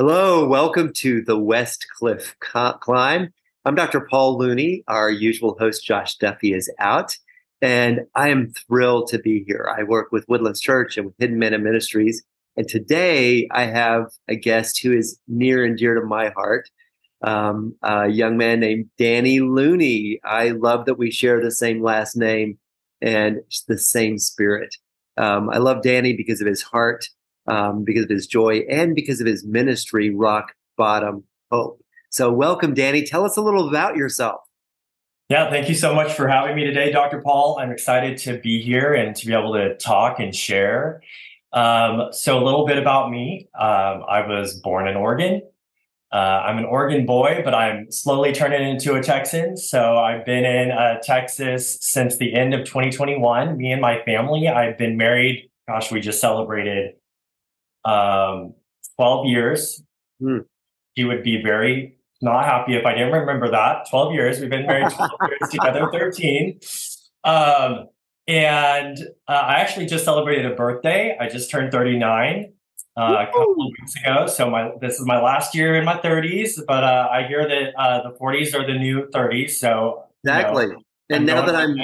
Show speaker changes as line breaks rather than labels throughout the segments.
Hello, welcome to the West Cliff Climb. I'm Dr. Paul Looney. Our usual host, Josh Duffy, is out, and I am thrilled to be here. I work with Woodlands Church and with Hidden Manna Ministries, and today I have a guest who is near and dear to my heart, um, a young man named Danny Looney. I love that we share the same last name and the same spirit. Um, I love Danny because of his heart um, because of his joy and because of his ministry, Rock Bottom Hope. So, welcome, Danny. Tell us a little about yourself.
Yeah, thank you so much for having me today, Dr. Paul. I'm excited to be here and to be able to talk and share. Um, so, a little bit about me. Um, I was born in Oregon. Uh, I'm an Oregon boy, but I'm slowly turning into a Texan. So, I've been in uh, Texas since the end of 2021. Me and my family, I've been married. Gosh, we just celebrated um, 12 years. Hmm. He would be very not happy if I didn't remember that. 12 years. We've been married 12 years together, 13. Um, and uh, I actually just celebrated a birthday. I just turned 39 uh, a couple of weeks ago. So my this is my last year in my 30s, but uh, I hear that uh, the 40s are the new 30s. So
exactly. You know, and now that I'm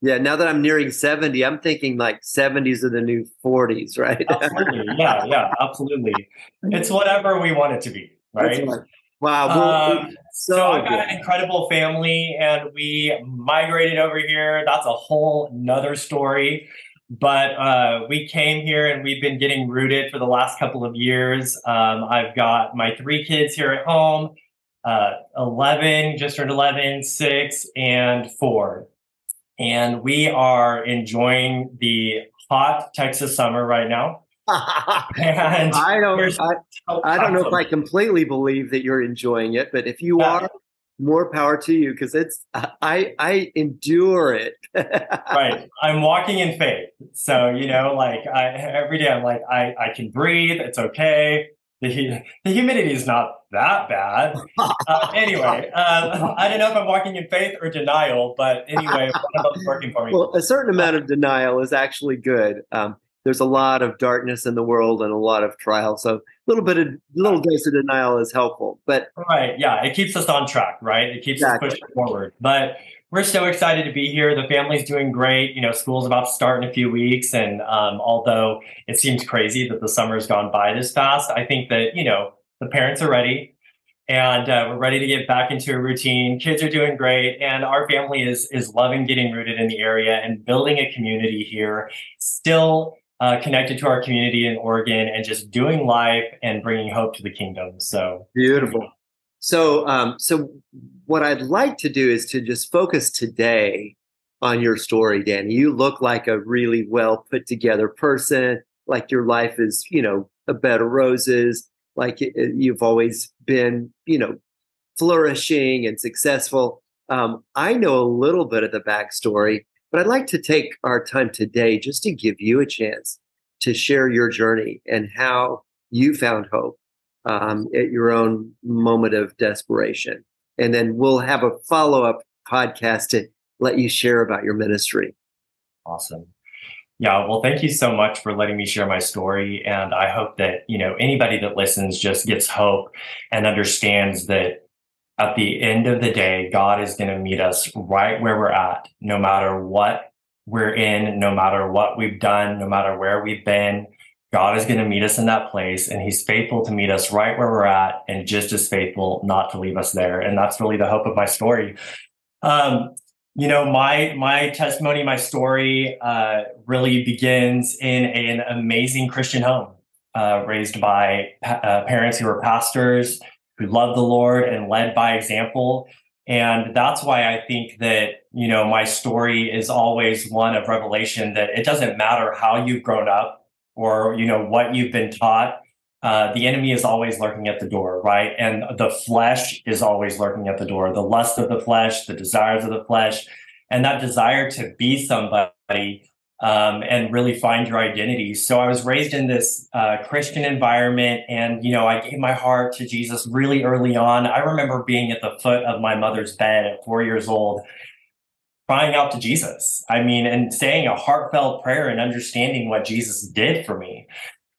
yeah, now that I'm nearing 70, I'm thinking like 70s are the new 40s, right?
absolutely. Yeah, yeah, absolutely. It's whatever we want it to be, right?
wow. Well,
um, so, so I've got an incredible family and we migrated over here. That's a whole nother story. But uh, we came here and we've been getting rooted for the last couple of years. Um, I've got my three kids here at home uh, 11, just turned 11, six, and four and we are enjoying the hot Texas summer right now.
and I don't, I, I, don't know if I completely believe that you're enjoying it, but if you are, more power to you because it's I I endure it.
right, I'm walking in faith, so you know, like I every day I'm like I I can breathe. It's okay the, the humidity is not that bad. Uh, anyway, um, I don't know if I'm walking in faith or denial, but anyway, one of those working for me.
Well, a certain amount of denial is actually good. Um, there's a lot of darkness in the world and a lot of trial, so a little bit of a little dose of denial is helpful. But
right, yeah, it keeps us on track, right? It keeps exactly. us pushing forward. But we're so excited to be here. The family's doing great. You know, school's about to start in a few weeks. And um, although it seems crazy that the summer's gone by this fast, I think that, you know, the parents are ready and uh, we're ready to get back into a routine. Kids are doing great. And our family is, is loving getting rooted in the area and building a community here, still uh, connected to our community in Oregon and just doing life and bringing hope to the kingdom. So
beautiful. So, um, so what I'd like to do is to just focus today on your story, Danny. You look like a really well put together person. Like your life is, you know, a bed of roses. Like you've always been, you know, flourishing and successful. Um, I know a little bit of the backstory, but I'd like to take our time today just to give you a chance to share your journey and how you found hope um, at your own moment of desperation. And then we'll have a follow up podcast to let you share about your ministry.
Awesome. Yeah, well, thank you so much for letting me share my story. And I hope that, you know, anybody that listens just gets hope and understands that at the end of the day, God is going to meet us right where we're at, no matter what we're in, no matter what we've done, no matter where we've been. God is going to meet us in that place and he's faithful to meet us right where we're at and just as faithful not to leave us there. And that's really the hope of my story. Um, you know, my, my testimony, my story, uh, really begins in an amazing Christian home, uh, raised by uh, parents who were pastors who loved the Lord and led by example. And that's why I think that, you know, my story is always one of revelation that it doesn't matter how you've grown up or you know what you've been taught uh, the enemy is always lurking at the door right? And the flesh is always lurking at the door. The lust of the flesh the desires of the flesh and that desire to be somebody um, and really find your identity. So i was raised in this uh, christian environment and you know i gave my heart to jesus really early on. I remember being at the foot of my mother's bed at four years old crying out to Jesus. I mean, and saying a heartfelt prayer and understanding what Jesus did for me.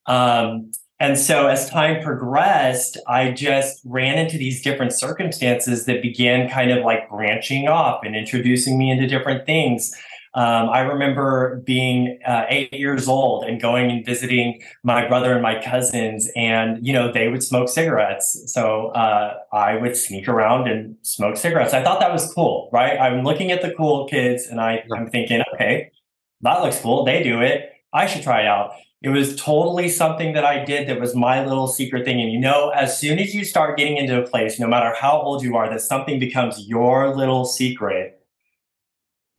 Um, And so as time progressed, I just ran into these different circumstances that began kind of like branching off and introducing me into different things. Um, I remember being uh, eight years old and going and visiting my brother and my cousins, and you know they would smoke cigarettes. So uh, I would sneak around and smoke cigarettes. I thought that was cool, right? I'm looking at the cool kids, and I, I'm thinking, okay, that looks cool. They do it. I should try it out. It was totally something that I did that was my little secret thing. And you know, as soon as you start getting into a place, no matter how old you are, that something becomes your little secret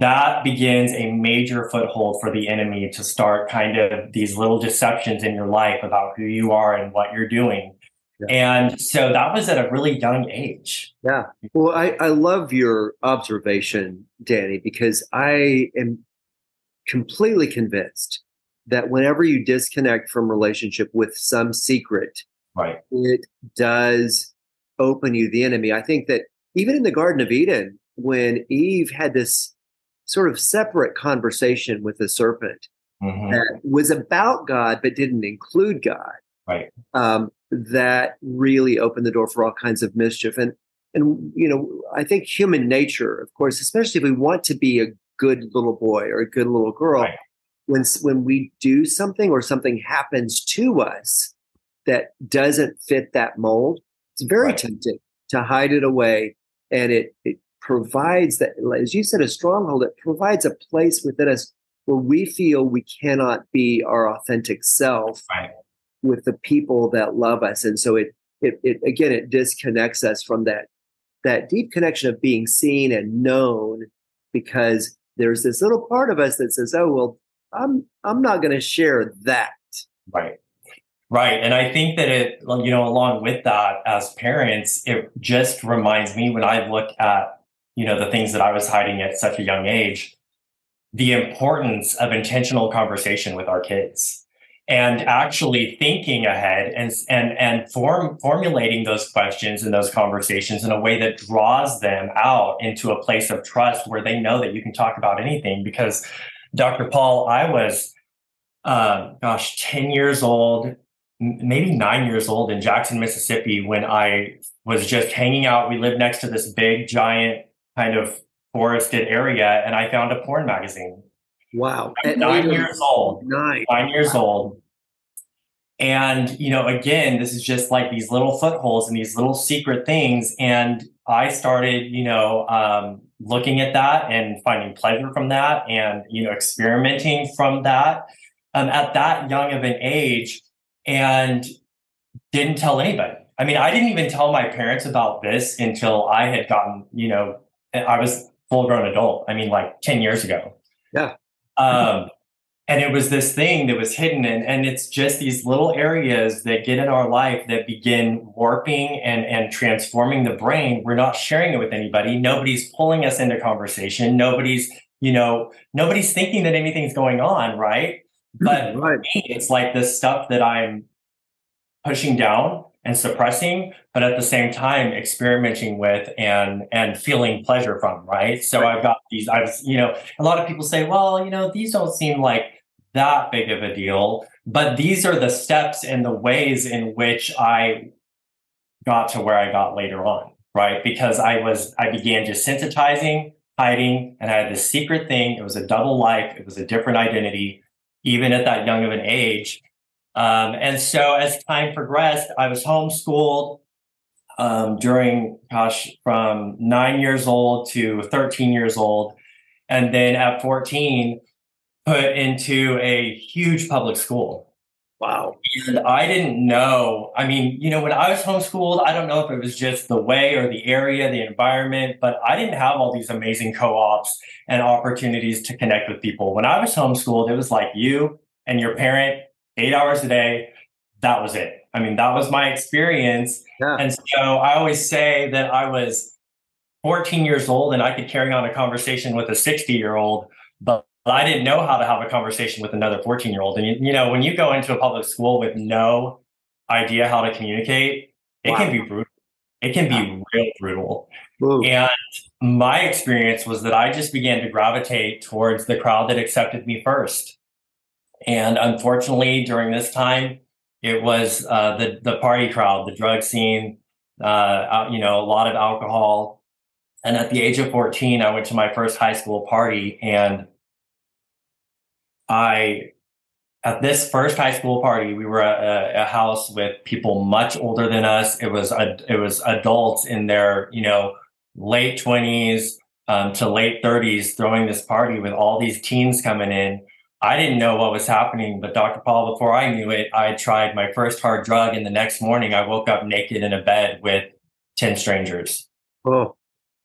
that begins a major foothold for the enemy to start kind of these little deceptions in your life about who you are and what you're doing. Yeah. And so that was at a really young age.
Yeah. Well, I, I love your observation, Danny, because I am completely convinced that whenever you disconnect from relationship with some secret,
right,
it does open you the enemy. I think that even in the Garden of Eden, when Eve had this sort of separate conversation with the serpent mm-hmm. that was about God but didn't include God.
Right.
Um, that really opened the door for all kinds of mischief. And and you know, I think human nature, of course, especially if we want to be a good little boy or a good little girl, right. when when we do something or something happens to us that doesn't fit that mold, it's very right. tempting to hide it away and it, it provides that, as you said, a stronghold. It provides a place within us where we feel we cannot be our authentic self
right.
with the people that love us, and so it, it, it again, it disconnects us from that that deep connection of being seen and known, because there's this little part of us that says, "Oh, well, I'm I'm not going to share that."
Right. Right. And I think that it, you know, along with that, as parents, it just reminds me when I look at you know, the things that I was hiding at such a young age, the importance of intentional conversation with our kids and actually thinking ahead and and and form formulating those questions and those conversations in a way that draws them out into a place of trust where they know that you can talk about anything. Because dr paul i was uh, gosh 10 years old maybe nine years old in jackson mississippi when i was just hanging out. We lived next to this big giant kind of forested area and I found a porn magazine.
Wow.
Nine years old.
Nine.
Nine years old. And, you know, again, this is just like these little footholds and these little secret things. And I started, you know, um, looking at that and finding pleasure from that and, you know, experimenting from that um, at that young of an age and didn't tell anybody. I mean, I didn't even tell my parents about this until I had gotten, you know, I was full grown adult. I mean, like 10 years ago.
Yeah.
Um, and it was this thing that was hidden and, and it's just these little areas that get in our life that begin warping and, and transforming the brain we're not sharing it with anybody nobody's pulling us into conversation nobody's you know nobody's thinking that anything's going on right but right. Me, it's like this stuff that i'm pushing down and suppressing, but at the same time experimenting with and and feeling pleasure from, right? So. I've got these, I've you know, a lot of people say, well, you know, these don't seem like that big of a deal, but these are the steps and the ways in which I got to where I got later on, right? Because I was I began just sensitizing, hiding, and I had this secret thing. It was a double life, it was a different identity, even at that young of an age. Um, and so as time progressed, I was homeschooled um, during, gosh, from nine years old to 13 years old. And then at 14, put into a huge public school.
Wow.
And I didn't know. I mean, you know, when I was homeschooled, I don't know if it was just the way or the area, the environment, but I didn't have all these amazing co ops and opportunities to connect with people. When I was homeschooled, it was like you and your parent eight hours a day. That was it. I mean, that was my experience. Yeah. And so I always say that I was 14 years old and I could carry on a conversation with a 60 year old, but I didn't know how to have a conversation with another 14 year old. And, you, you, know, when you go into a public school with no idea how to communicate, it wow. can be brutal. It can be real brutal. Ooh. And my experience was that I just began to gravitate towards the crowd that accepted me first. And unfortunately, during this time, It was uh, the the party crowd, the drug scene, uh, you know, a lot of alcohol. And at the age of 14, I went to my first high school party and I at this first high school party, we were at a, a, house with people much older than us. It was a, it was adults in their you know late twenties um, to late thirties throwing this party with all these teens coming in. I didn't know what was happening, but Dr. Paul, before I knew it, I tried my first hard drug, and the next morning I woke up naked in a bed with ten strangers.
Oh,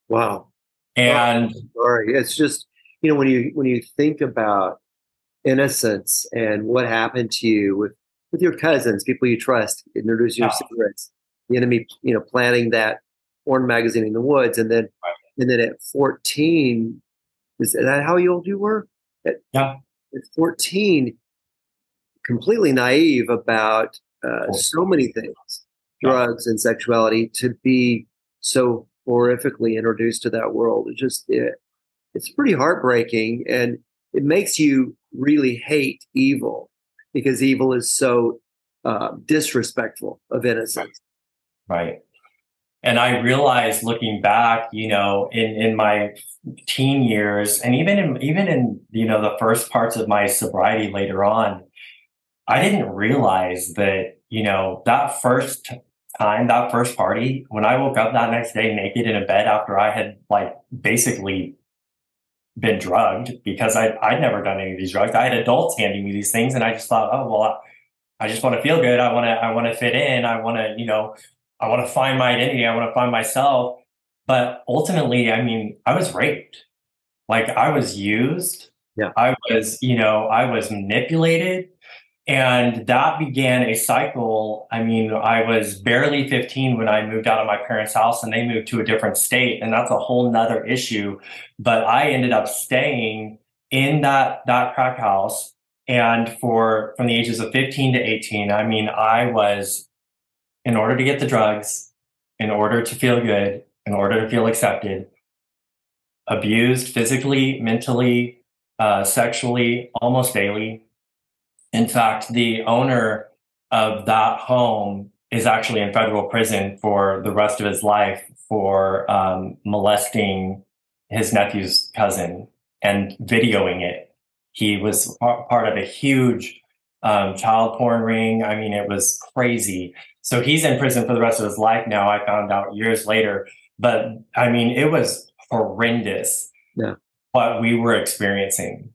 wow!
And
oh, sorry, it's just you know when you when you think about innocence and what happened to you with with your cousins, people you trust, introducing you to cigarettes, the enemy, you know, planting that porn magazine in the woods, and then right. and then at fourteen, is that how old you were? At,
yeah,
at fourteen, completely naive about uh, so many things, drugs and sexuality, to be so horrifically introduced to that world. It just it, it's pretty heartbreaking, and it makes you really hate evil because evil is so uh, disrespectful of innocence.
Right. And I realized looking back, you know, in, in my teen years and even in, even in, you know, the first parts of my sobriety later on, I didn't realize that, you know, that first time, that first party, when I woke up that next day naked in a bed after I had like basically been drugged because I I'd never done any of these drugs. I had adults handing me these things, and I just thought, oh well, I, just want to feel good. I want to I want to fit in. I want to you know I want to find my identity. I want to find myself. But ultimately, I mean, I was raped. Like I was used.
Yeah.
I was you know I was manipulated. And that began a cycle. I mean, I was barely 15 when I moved out of my parents' house and they moved to a different state. And that's a whole nother issue. But I ended up staying in that, that crack house. And for from the ages of 15 to 18, I mean, I was in order to get the drugs, in order to feel good, in order to feel accepted, abused physically, mentally, uh, sexually, almost daily in fact, the owner of that home is actually in federal prison for the rest of his life for um, molesting his nephew's cousin and videoing it. He was part of a huge um, child porn ring. I mean, it was crazy. So he's in prison for the rest of his life now. I found out years later. But I mean, it was horrendous
yeah.
what we were experiencing.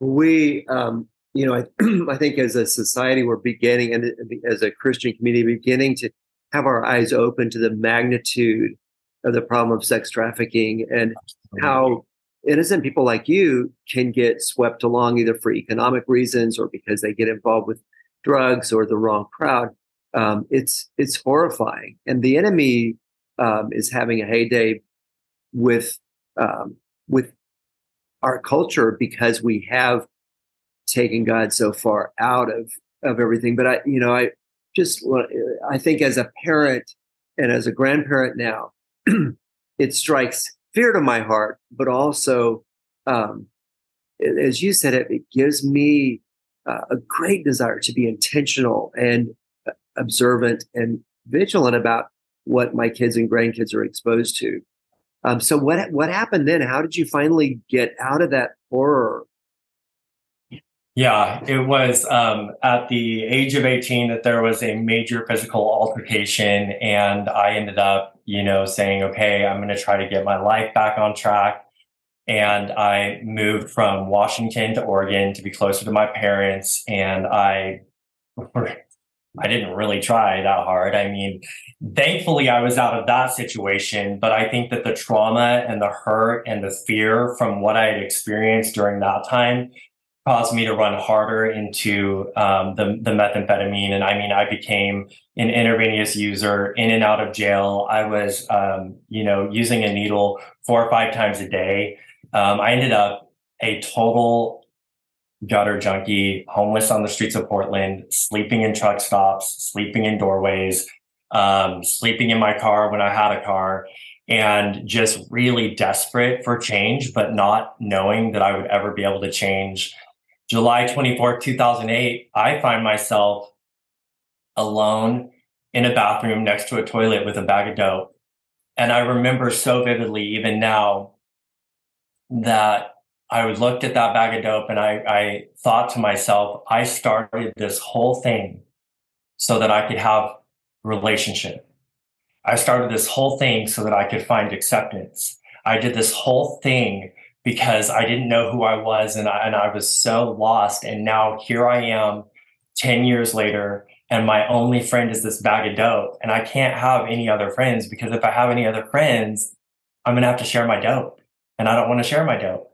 We, um, you know, I, I think as a society, we're beginning, and as a Christian community, beginning to have our eyes open to the magnitude of the problem of sex trafficking and how innocent people like you can get swept along either for economic reasons or because they get involved with drugs or the wrong crowd. Um, it's it's horrifying, and the enemy um, is having a heyday with um, with our culture because we have taken God so far out of of everything. But I, you know, I just I think as a parent and as a grandparent now, it strikes fear to my heart, but also, um, as you said, it, it gives me uh, a great desire to be intentional and observant and vigilant about what my kids and grandkids are exposed to. Um, so what what happened then? How did you finally get out of that horror
yeah, it was um, at the age of 18 that there was a major physical altercation. And I ended up, you know, saying, okay, I'm going to try to get my life back on track. And I moved from Washington to Oregon to be closer to my parents. And I, I didn't really try that hard. I mean, thankfully I was out of that situation, but I think that the trauma and the hurt and the fear from what I had experienced during that time caused me to run harder into um, the, the methamphetamine. And I mean, I became an intravenous user in and out of jail. I was, um, you know, using a needle four or five times a day. Um, I ended up a total gutter junkie, homeless on the streets of Portland, sleeping in truck stops, sleeping in doorways, um, sleeping in my car when I had a car and just really desperate for change, but not knowing that I would ever be able to change July 24th, 2008, I find myself alone in a bathroom next to a toilet with a bag of dope. And I remember so vividly, even now, that I looked at that bag of dope and I, I thought to myself, I started this whole thing so that I could have relationship. I started this whole thing so that I could find acceptance. I did this whole thing because I didn't know who I was and I, and I was so lost. And now here I am 10 years later and my only friend is this bag of dope and I can't have any other friends because if I have any other friends, I'm going to have to share my dope and I don't want to share my dope.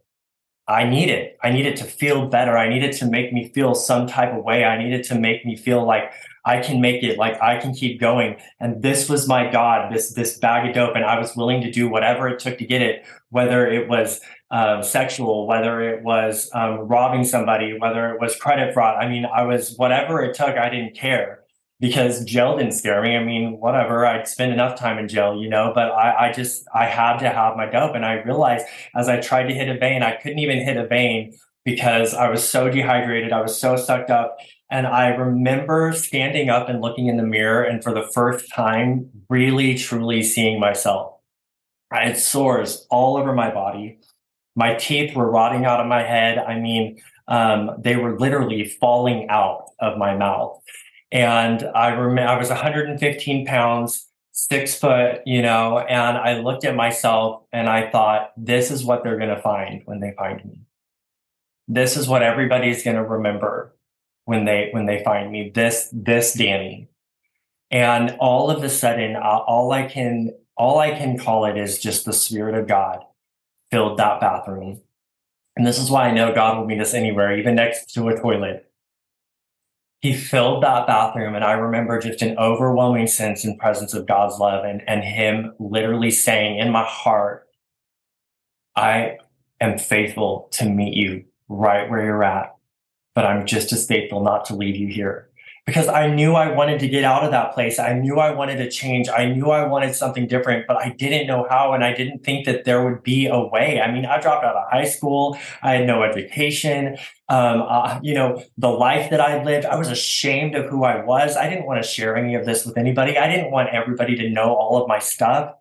I need it. I need it to feel better. I need it to make me feel some type of way. I need it to make me feel like I can make it, like I can keep going. And this was my God, this this bag of dope, and I was willing to do whatever it took to get it, whether it was um, sexual, whether it was um, robbing somebody, whether it was credit fraud. I mean, I was whatever it took. I didn't care because jail didn't scare me. I mean, whatever, I'd spend enough time in jail, you know, but I, I just, I had to have my dope. And I realized as I tried to hit a vein, I couldn't even hit a vein because I was so dehydrated. I was so sucked up. And I remember standing up and looking in the mirror and for the first time, really, truly seeing myself. I had sores all over my body. My teeth were rotting out of my head. I mean, um, they were literally falling out of my mouth. And I remember I was 115 pounds, six foot, you know, and I looked at myself and I thought, this is what they're going to find when they find me. This is what everybody's going to remember when they when they find me. This this Danny, and all of a sudden, uh, all I can all I can call it is just the Spirit of God filled that bathroom. And this is why I know God will meet us anywhere, even next to a toilet he filled that bathroom and i remember just an overwhelming sense and presence of god's love and, and him literally saying in my heart i am faithful to meet you right where you're at but i'm just as faithful not to leave you here because I knew I wanted to get out of that place. I knew I wanted to change. I knew I wanted something different, but I didn't know how. And I didn't think that there would be a way. I mean, I dropped out of high school. I had no education. Um, uh, you know, the life that I lived, I was ashamed of who I was. I didn't want to share any of this with anybody. I didn't want everybody to know all of my stuff.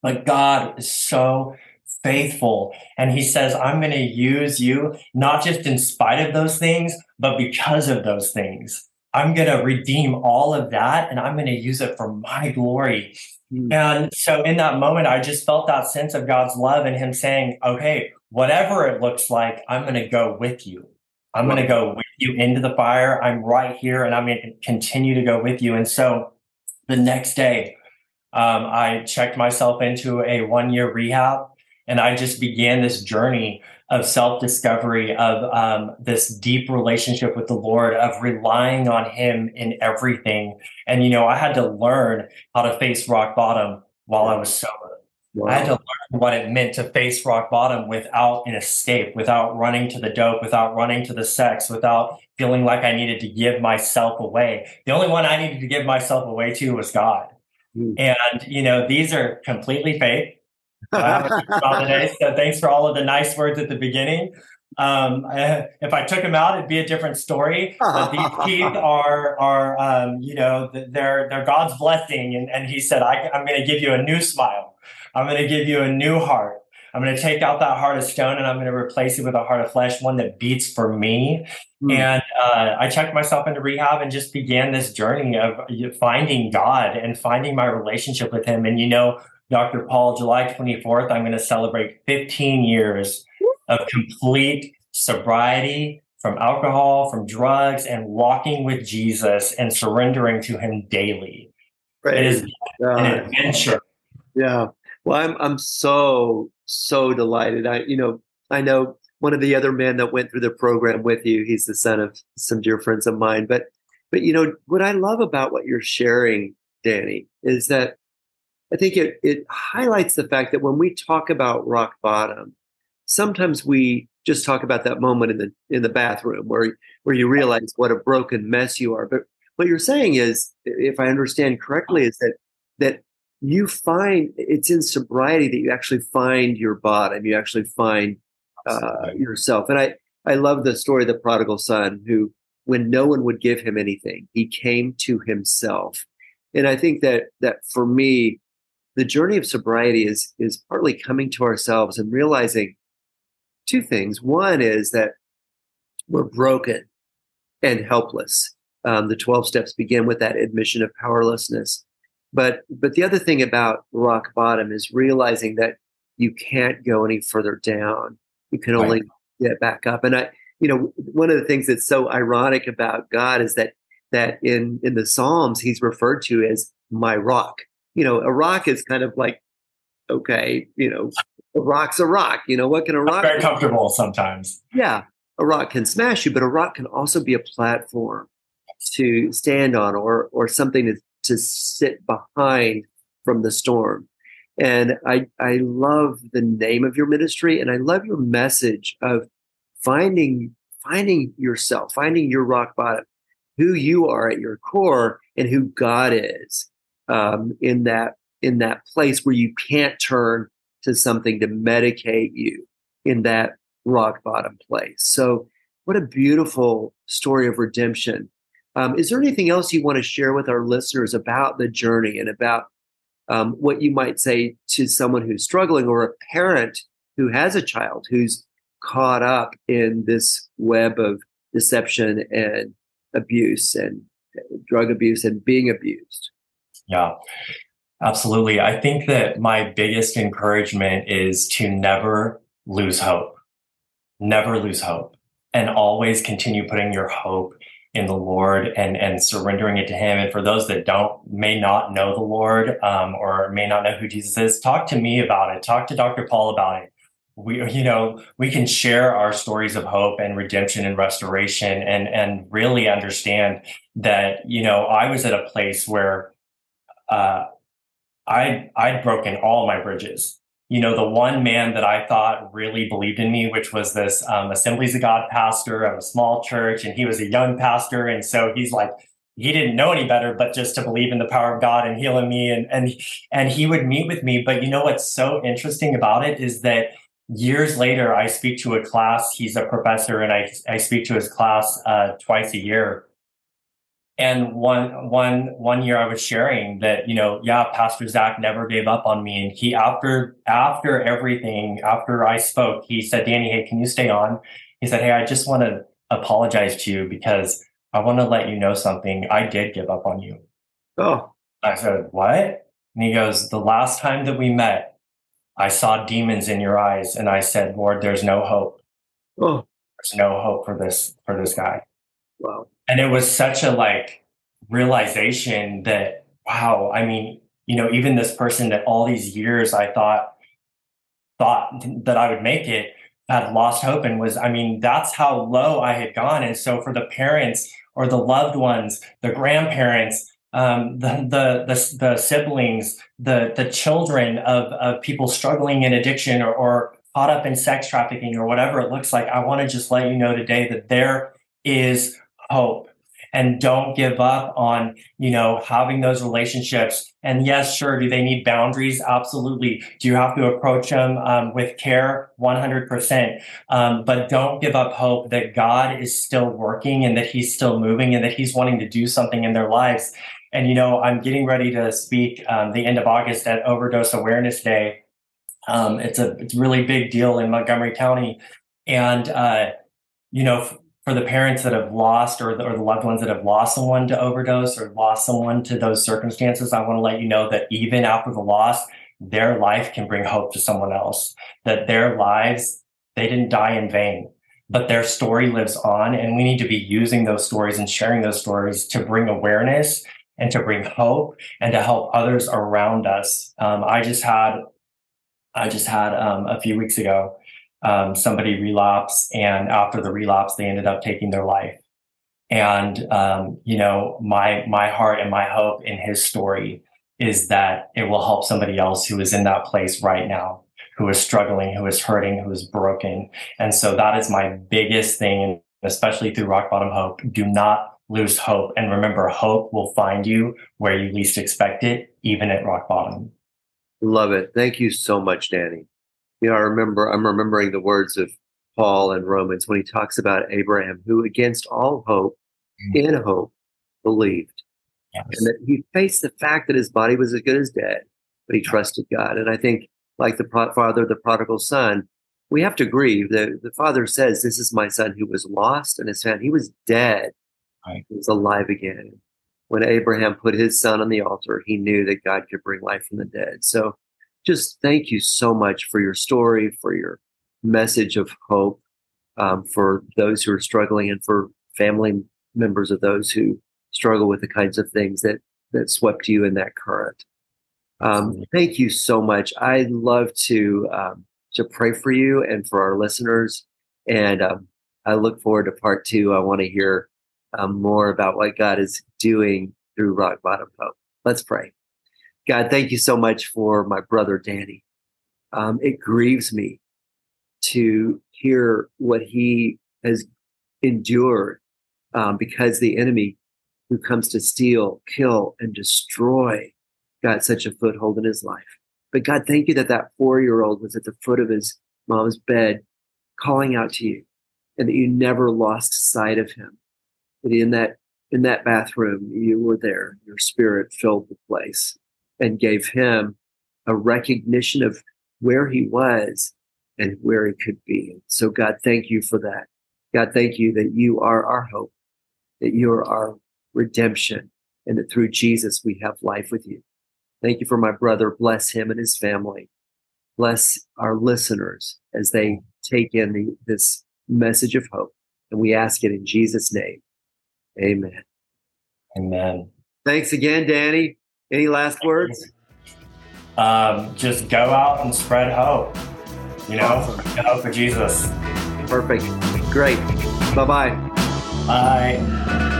But God is so faithful. And he says, I'm going to use you, not just in spite of those things, but because of those things. I'm going to redeem all of that and I'm going to use it for my glory. Mm. And so in that moment, I just felt that sense of God's love and Him saying, okay, whatever it looks like, I'm going to go with you. I'm going to go with you into the fire. I'm right here and I'm going to continue to go with you. And so the next day, um, I checked myself into a one year rehab and I just began this journey of self discovery, of um, this deep relationship with the Lord, of relying on Him in everything. And, you know, I had to learn how to face rock bottom while I was sober. Wow. I had to learn what it meant to face rock bottom without an escape, without running to the dope, without running to the sex, without feeling like I needed to give myself away. The only one I needed to give myself away to was God. Mm. And, you know, these are completely fake So thanks for all of the nice words at the beginning. Um, if I took them out, it'd be a different story. But these teeth are are um, you know they're they're God's blessing, and, and He said, I, I'm going to give you a new smile. I'm going to give you a new heart. I'm going to take out that heart of stone and I'm going to replace it with a heart of flesh, one that beats for me. Mm. And uh, I checked myself into rehab and just began this journey of finding God and finding my relationship with Him. And you know, Dr. Paul, July 24th, I'm going to celebrate 15 years of complete sobriety from alcohol, from drugs, and walking with Jesus and surrendering to Him daily. Praise it is God. an adventure.
Yeah. Well, I'm I'm so so delighted. I you know I know one of the other men that went through the program with you. He's the son of some dear friends of mine. But but you know what I love about what you're sharing, Danny, is that I think it, it highlights the fact that when we talk about rock bottom, sometimes we just talk about that moment in the in the bathroom where where you realize what a broken mess you are. But what you're saying is, if I understand correctly, is that that you find it's in sobriety that you actually find your bottom, you actually find uh, yourself. And I I love the story of the prodigal son who when no one would give him anything, he came to himself. And I think that that for me, the journey of sobriety is is partly coming to ourselves and realizing two things. One is that we're broken and helpless. Um, the 12 steps begin with that admission of powerlessness. But but the other thing about rock bottom is realizing that you can't go any further down. You can only right. get back up. And I, you know, one of the things that's so ironic about God is that that in in the Psalms he's referred to as my rock. You know, a rock is kind of like okay, you know, a rock's a rock. You know, what can a rock?
Very comfortable sometimes.
Yeah, a rock can smash you, but a rock can also be a platform to stand on, or or something to to sit behind from the storm. And I I love the name of your ministry, and I love your message of finding finding yourself, finding your rock bottom, who you are at your core, and who God is um, in that in that place where you can't turn to something to medicate you in that rock bottom place. So, what a beautiful story of redemption. Um, is there anything else you want to share with our listeners about the journey and about um, what you might say to someone who's struggling or a parent who has a child who's caught up in this web of deception and abuse and drug abuse and being abused?
Yeah. Absolutely. I think that my biggest encouragement is to never lose hope. Never lose hope and always continue putting your hope in the Lord and, and surrendering it to Him. And for those that don't, may not know the Lord um, or may not know who Jesus is, talk to me about it. Talk to Dr. Paul about it. We, you know, we can share our stories of hope and redemption and restoration and, and really understand that, you know, I was at a place where, uh, I I'd broken all my bridges. You know, the one man that I thought really believed in me, which was this um, Assemblies of God pastor of a small church, and he was a young pastor, and so he's like he didn't know any better but just to believe in the power of God and healing me and and and he would meet with me but you know what's so interesting about it is that years later I speak to a class he's a professor and I I speak to his class uh, twice a year and one one one year I was sharing that you know yeah Pastor Zach never gave up on me. And he after after everything after I spoke he said Danny hey can you stay on? He said hey I just want to apologize to you because I want to let you know something. I did give up on you.
Oh.
I said what? And he goes the last time that we met I saw demons in your eyes and I said Lord there's no hope
oh.
There's no hope for this for this guy.
Wow
and it was such a like realization that wow i mean you know even this person that all these years i thought thought that i would make it had lost hope and was i mean that's how low i had gone. And so for the parents or the loved ones the grandparents um, the, the, the the siblings the the children of of people struggling in addiction or, or caught up in sex trafficking or whatever it looks like i want to just let you know today that there is hope and don't give up on you know having those relationships. And yes sure do they need boundaries? Absolutely. Do you have to approach them um, with care? 100% um, but don't give up hope that god is still working and that he's still moving and that he's wanting to do something in their lives. And you know i'm getting ready to speak um, the end of august at overdose awareness day. Um, it's a it's really big deal in montgomery county. And uh, you know for the parents that have lost or the, or the loved ones that have lost someone to overdose or lost someone to those circumstances, I want to let you know that even after the loss, their life can bring hope to someone else, that their lives, they didn't die in vain, but their story lives on. And we need to be using those stories and sharing those stories to bring awareness and to bring hope and to help others around us. Um, I just had, I just had um, a few weeks ago, um, somebody relapse, and after the relapse, they ended up taking their life. And um, you know, my my heart and my hope in his story is that it will help somebody else who is in that place right now, who is struggling, who is hurting, who is broken. And so that is my biggest thing, especially through Rock Bottom Hope. Do not lose hope. And remember, hope will find you where you least expect it, even at rock bottom.
Love it. Thank you so much, Danny you know, I remember I'm remembering the words of Paul in Romans when he talks about Abraham, who against all hope mm-hmm. in hope, believed.
Yes.
And that he faced the fact that his body was as good as dead, but he trusted God. And I think, like the pro- father, the prodigal son, we have to grieve. The, the father says, This is my son who was lost and is found. He was dead,
Right.
he was alive again. When Abraham put his son on the altar, he knew that God could bring life from the dead. So just thank you so much for your story, for your message of hope, um, for those who are struggling, and for family members of those who struggle with the kinds of things that that swept you in that current. Um, thank you so much. I'd love to um, to pray for you and for our listeners, and um, I look forward to part two. I want to hear um, more about what God is doing through Rock Bottom Hope. Let's pray. God, thank you so much for my brother Danny. Um, it grieves me to hear what he has endured um, because the enemy who comes to steal, kill, and destroy got such a foothold in his life. But God, thank you that that four year old was at the foot of his mom's bed calling out to you and that you never lost sight of him. That in that in that bathroom, you were there. Your spirit filled the place and gave him a recognition of where he was and where he could be. So, God, thank you for that. God, thank you that you are our hope, that you are our redemption, and that through Jesus we have life with you. Thank you for my brother. Bless him and his family. Bless our listeners as they take in the, this message of hope. And we ask it in Jesus' name. Amen.
Amen.
Thanks again, Danny. Any last words?
Um, just go out and spread hope. You know,
Awesome.
hope for Jesus.
Perfect. Great. Bye bye.
Bye.